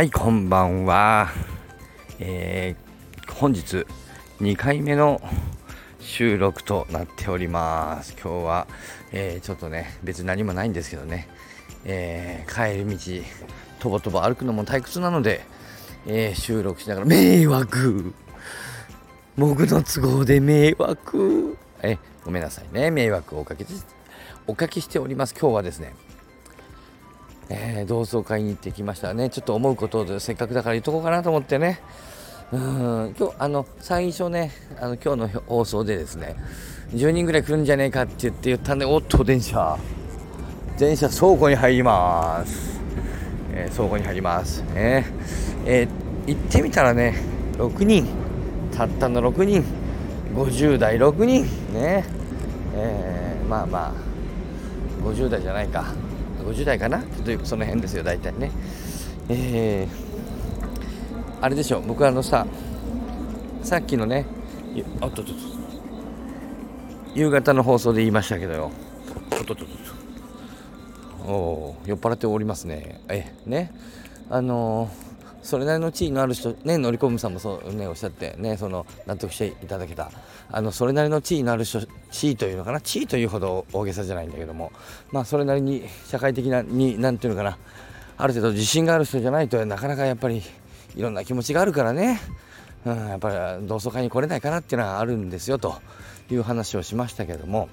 はいこんばんは、えー、本日2回目の収録となっております。今日は、えー、ちょっとね別に何もないんですけどね、えー、帰り道とぼとぼ歩くのも退屈なので、え収録しながら迷惑。僕の都合で迷惑。えごめんなさいね。迷惑をおかけおかけしております。今日はですねえー、同窓会に行ってきましたね。ちょっと思うことをせっかくだから言っとこうかなと思ってね。うん今日あの最初ねあの今日の放送でですね10人ぐらい来るんじゃねえかって言って言ったんでおっと電車。電車倉庫に入ります、えー、倉庫に入ります。ねえー、行ってみたらね6人。たったの6人。50代6人。ね。えー、まあまあ。50代じゃないか。50代かな？というその辺ですよ大体ね。えー、あれでしょ僕あのささっきのねあっとっと夕方の放送で言いましたけどよ。おっとっとっとお酔っ払っておりますね。えね？あのーそれなりの地位のある人、ね、乗り込むさんもそう、ね、おっしゃって、ね、その納得していただけた。あのそれなりの地位のある人地位というのかな？地位というほど大げさじゃないんだけども、まあ、それなりに社会的なになんていうのかな？ある程度自信がある人じゃないとなかなかやっぱりいろんな気持ちがあるからね、うん、やっぱり同窓会に来れないかなっていうのはあるんですよという話をしましたけども。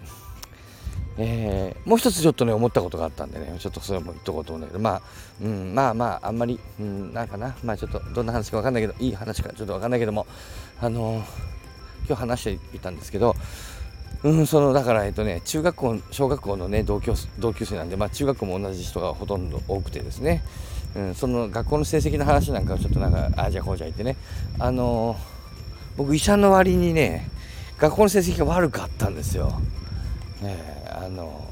えー、もう一つちょっとね思ったことがあったんでねちょっとそれも言っとこうと思うんだけどまあ、うん、まあまああんまり、うん、なんかなまあちょっとどんな話か分かんないけどいい話かちょっと分かんないけどもあのー、今日話していたんですけどうんそのだからえっとね中学校小学校のね同級同級生なんでまあ中学校も同じ人がほとんど多くてですね、うん、その学校の成績の話なんかをちょっとなんかああじゃこうじゃ言ってねあのー、僕医者の割にね学校の成績が悪かったんですよ。えー、あの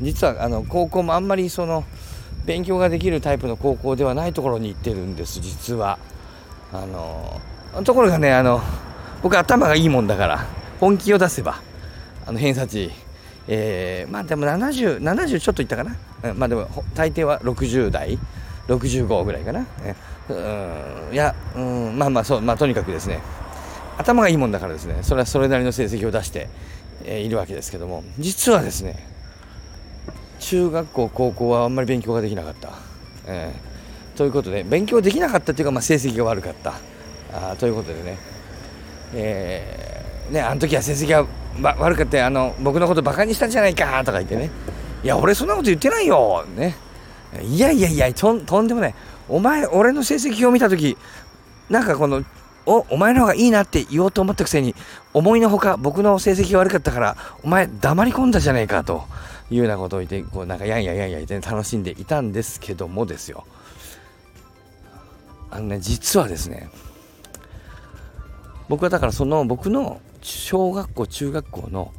実はあの高校もあんまりその勉強ができるタイプの高校ではないところに行ってるんです実は。あのところがねあの僕頭がいいもんだから本気を出せばあの偏差値えー、まあでも7070ちょっといったかな、うん、まあでも大抵は60代65ぐらいかな、うんいや、うん、まあまあそうまあとにかくですね頭がいいもんだからですねそれはそれなりの成績を出してえ、いるわけですけども実はですね中学校高校はあんまり勉強ができなかった、えー、ということで勉強できなかったというか、まあ、成績が悪かった。あということでね,、えー、ねあの時は成績が悪かったあの僕のことバカにしたんじゃないかとか言ってね。いや俺そんなこと言ってないよね。いやいやいやとんでもない。お前俺の成績表を見た時なんかこのおお前の方がいいなって言おうと思ったくせに思いのほか僕の成績が悪かったからお前黙り込んだじゃねえかというようなことを言ってこうなんかやんやんやんや言って楽しんでいたんですけどもですよ。あのね実はですね僕はだからその僕の小学校中学校の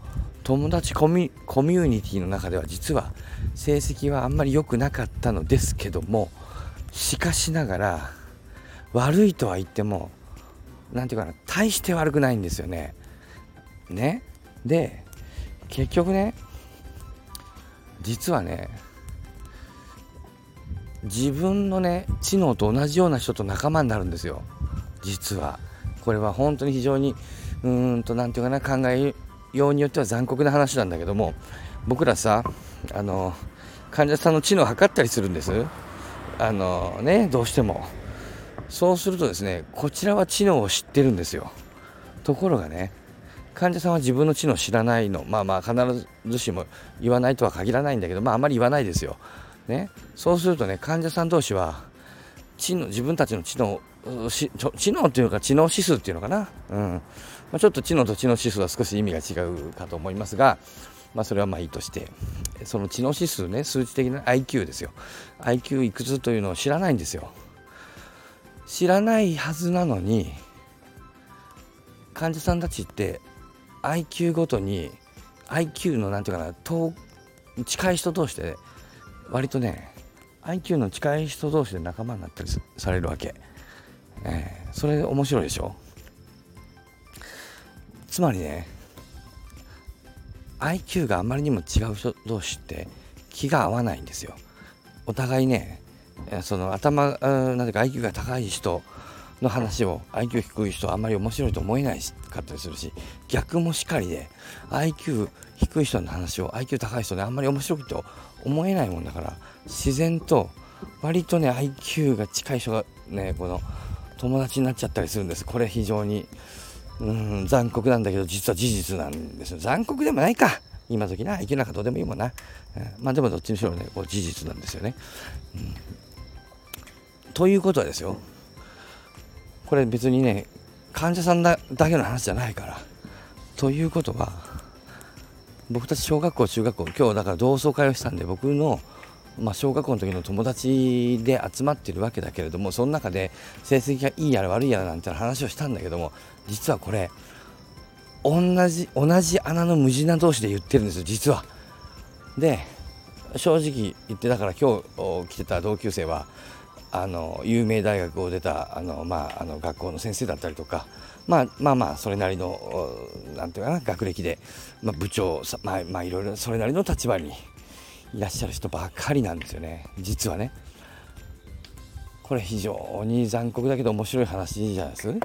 友達コミコミュニティの中では実は成績はあんまり良くなかったのですけどもしかしながら悪いとは言っても何て言うかな大して悪くないんですよね。ね。で結局ね実はね自分のね知能と同じような人と仲間になるんですよ。実は。これは本当に非常にうーんと何て言うかな考えようによっては残酷な話なんだけども僕らさあの患者さんの知能を測ったりするんです。あのねどうしても。そうするとですねこちらは知能を知ってるんですよ。ところがね患者さんは自分の知能を知らないの。まあまあ必ずしも言わないとは限らないんだけどまああまり言わないですよ、ね、そうするとね患者さん同士は知能自分たちの知能知能というか知能指数っていうのかな、うん。まあ、ちょっと知能と知能指数は少し意味が違うかと思いますが、まあ、それはまあいいとしてその知能指数ね数値的な IQ ですよ。IQ いくつというのを知らないんですよ。知らないはずなのに患者さんたちって IQ ごとに IQ の何て言うかな遠近い人同士で割とね IQ の近い人同士で仲間になったりされるわけ、えー、それ面白いでしょ？つまりね IQ があまりにも違う人同士って気が合わないんですよ。お互いねその頭なんていうか IQ が高い人の話を IQ 低い人はあんまり面白いと思えないかったりするし逆もしかりで IQ 低い人の話を IQ 高い人であんまり面白いと思えないもんだから自然と割とね IQ が近い人がねこの友達になっちゃったりするんです。これ非常にうん残酷なんだけど実は事実なんですよ。残酷でもないか。今時な。生きなんかどうでもいいもんな、うん、まあでもどっちにしろねこう事実なんですよね、うん、ということはですよこれ別にね患者さんだだけの話じゃないからということは僕たち小学校中学校今日だから同窓会をしたんで僕のまあ、小学校の時の友達で集まってるわけだけれどもその中で成績がいいやら悪いやらなんて話をしたんだけども実はこれ同じ同じ穴の無地な同士で言ってるんですよ実は。で正直言ってだから今日来てた同級生はあの有名大学を出たあの、まあ、あの学校の先生だったりとか、まあ、まあまあそれなりのなんていうかな学歴で、まあ、部長まあ、まあいろいろそれなりの立場にいらっしゃる人ばっかりなんですよね。実はね。これ非常に残酷だけど面白い話じゃないです、うん、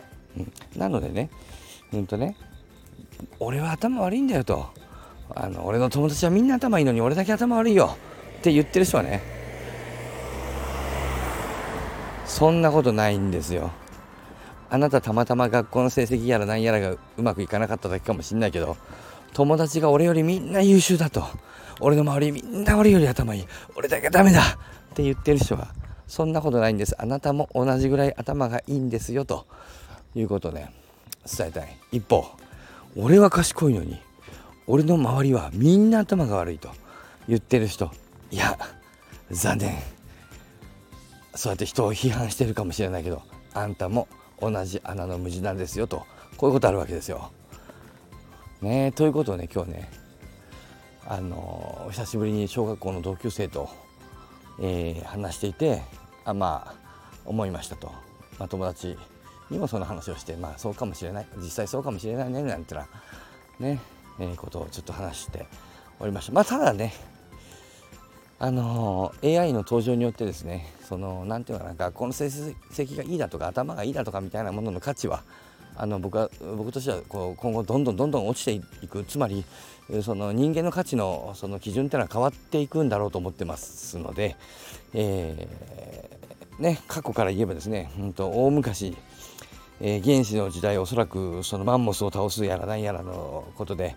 なのでねうんとね俺は頭悪いんだよと。あの俺の友達はみんな頭いいのに俺だけ頭悪いよって言ってる人はねそんなことないんですよ。あなたたまたま学校の成績やら何やらがうまくいかなかっただけかもしんないけど友達が俺よりみんな優秀だと。俺の周りみんな俺より頭いい。俺だけダメだ。って言ってる人はそんなことないんです。あなたも同じぐらい頭がいいんですよと。いうことをね。伝えたい。一方俺は賢いのに俺の周りはみんな頭が悪いと言ってる人いや残念。そうやって人を批判してるかもしれないけどあんたも同じ穴の無地なんですよとこういうことあるわけですよ。ねということをね今日ねあの久しぶりに小学校の同級生と、えー、話していてあまあ思いましたと、まあ、友達にもその話をしてまあそうかもしれない。実際そうかもしれないねなんてなね、えー、ことをちょっと話しておりました。まあただねあの AI の登場によってですねその何て言うかな学校の成績がいいだとか頭がいいだとかみたいなものの価値はあの僕は僕としてはこう今後どんどんどんどん落ちていく。つまりその人間の価値のその基準っていうのは変わっていくんだろうと思ってますので、えー、ね、過去から言えばですね、うんと、大昔、えー、原始の時代おそらくそのマンモスを倒すやらなんやらのことで、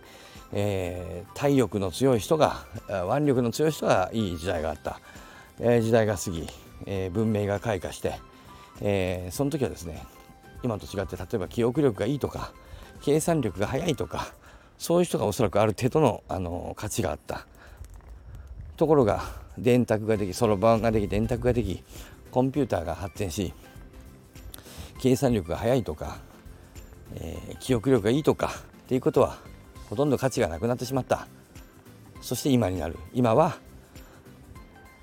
えー、体力の強い人が腕力の強い人がいい時代があった、えー、時代が過ぎ、え文明が開花して、えその時はですね今と違って例えば記憶力がいいとか計算力が速いとかそういう人がおそらくある程度のあの価値があった。ところが電卓ができそろばんができ電卓ができコンピューターが発展し計算力が速いとか、えー、記憶力がいいとかっていうことはほとんど価値がなくなってしまった。そして今になる。今は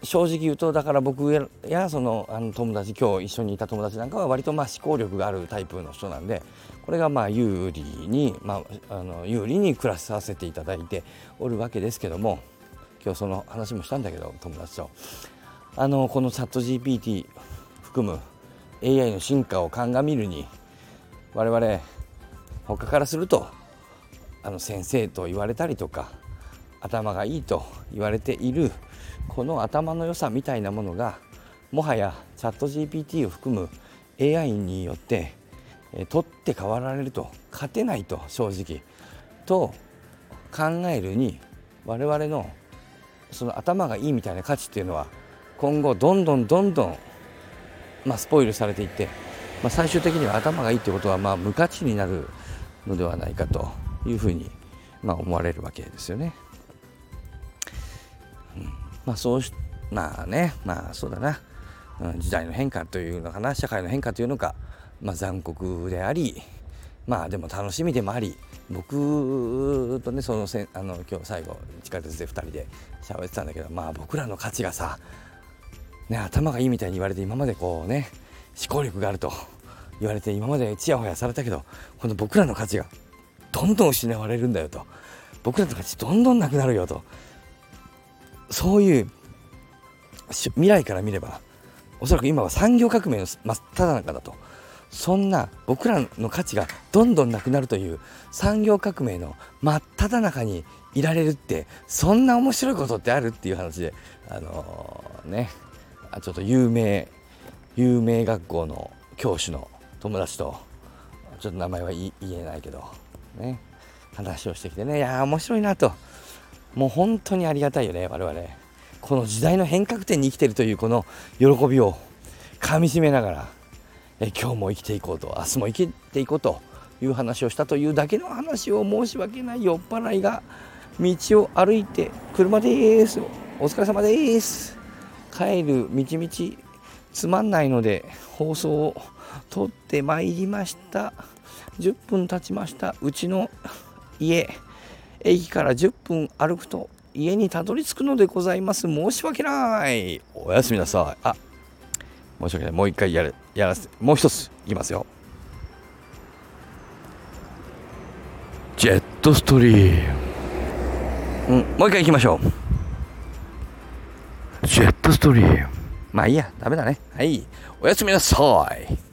正直言うとだから僕やそのあの友達今日一緒にいた友達なんかは割とまあ思考力があるタイプの人なんでこれがまあ有利に、まあ、あの有利に暮らさせていただいておるわけですけども今日その話もしたんだけど友達と。あのこのチャット GPT 含む AI の進化を鑑みるに我々他からするとあの先生と言われたりとか頭がいいと言われているこの頭の良さみたいなものがもはやチャット GPT を含む AI によって取って代わられると勝てないと正直と考えるに我々のその頭がいいみたいな価値っていうのは今後どんどんどんどん、まあ、スポイルされていって、ま、最終的には頭がいいってことはまあ無価値になるのではないかというふうにまあ思われるわけですよね。まあそうしまあねまあそうだな、うん、時代の変化というのかな。社会の変化というのか、まあ、残酷でありまあでも楽しみでもあり僕とねそのせあの今日最後地下鉄で2人で喋ってたんだけどまあ僕らの価値がさ、ね、頭がいいみたいに言われて今までこうね思考力があると言われて今までちやほやされたけどこの僕らの価値がどんどん失われるんだよと。僕らの価値どんどんなくなるよと。そういう未来から見ればおそらく今は産業革命の真っ只中だと。そんな僕らの価値がどんどんなくなるという産業革命の真っ只中にいられるってそんな面白いことってあるっていう話であのー、ね。ちょっと有名有名学校の教師の友達とちょっと名前は言えないけど。ね話をしてきてねいや面白いなと。もう本当にありがたいよね我々。この時代の変革点に生きてるというこの喜びをかみしめながらえ今日も生きていこうと明日も生きていこうという話をしたというだけの話を申し訳ない酔っ払いが道を歩いて車です。お疲れ様です。帰る道々つまんないので放送を撮ってまいりました。10分経ちました。うちの家駅から10分歩くと家にたどり着くのでございます。申し訳ない。おやすみなさい。あ申し訳ない。もう一回やるやらせもう一ついきますよ。ジェットストリーム。うんもう一回いきましょう。ジェットストリーム。まあいいやダメだね。はい。おやすみなさい